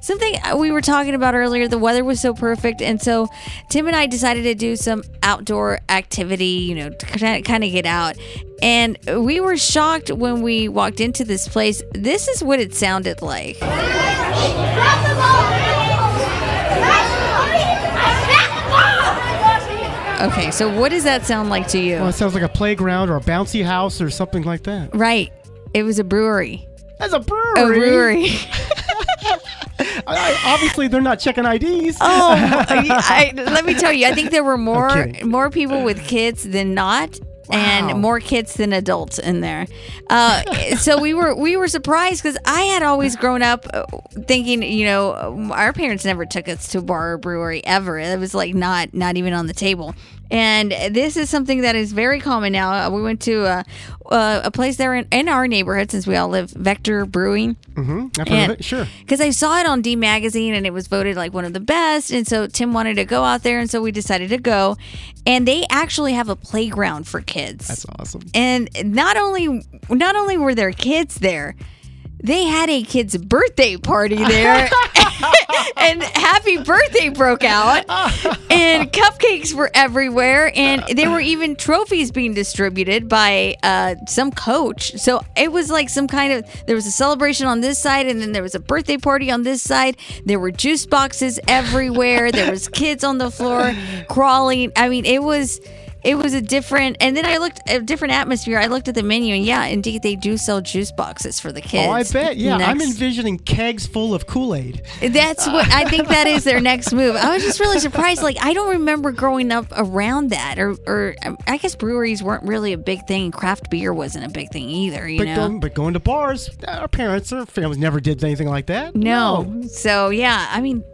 Something uh, we were talking about earlier, the weather was so perfect. And so Tim and I decided to do some outdoor activity, you know, to kind of get out. And we were shocked when we walked into this place. This is what it sounded like. Okay, so what does that sound like to you? Well, it sounds like a playground or a bouncy house or something like that. Right. It was a brewery. That's a brewery. A brewery. I, obviously, they're not checking IDs. Oh, I, let me tell you, I think there were more more people with kids than not. Wow. And more kids than adults in there, uh, so we were we were surprised because I had always grown up uh, thinking, you know, our parents never took us to a bar or brewery ever. It was like not not even on the table. And this is something that is very common now. Uh, We went to a, a, a place there in, in our neighborhood since we all live, Vector Brewing. Mm-hmm. I've heard And- of it. Sure. Because I saw it on D Magazine and it was voted like one of the best. And so Tim wanted to go out there. And so we decided to go. And they actually have a playground for kids. That's awesome. and not only not only were there kids there, they had a kid's birthday party there. and happy birthday broke out. And cupcakes were everywhere. And there were even trophies being distributed by uh, some coach. So it was like some kind of there was a celebration on this side, and then there was a birthday party on this side. There were juice boxes everywhere. there was kids on the floor crawling. I mean, it was it was a different and then i looked a different atmosphere. I looked at the menu and yeah indeed they do sell juice boxes for the kids Oh, I bet. Yeah, I'm envisioning kegs full of Kool Aid. that's what i think that is their next move. I was just really surprised like i don't remember growing up around that or or um, i guess breweries weren't really a big thing. Craft beer wasn't a big thing either you But, know? going, but going to bars, our parents or families never did anything like that. no. So yeah i mean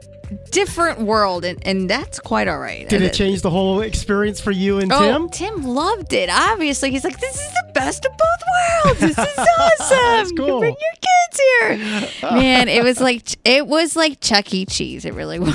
different world and, and that's quite all right Did it change the whole experience for you and Oh, Tim? Tim loved it. Obviously, he's like, "This is the best of both worlds. This is awesome. You cool. Bring your kids here, man." It was like it was like Chuck E. Cheese. It really was.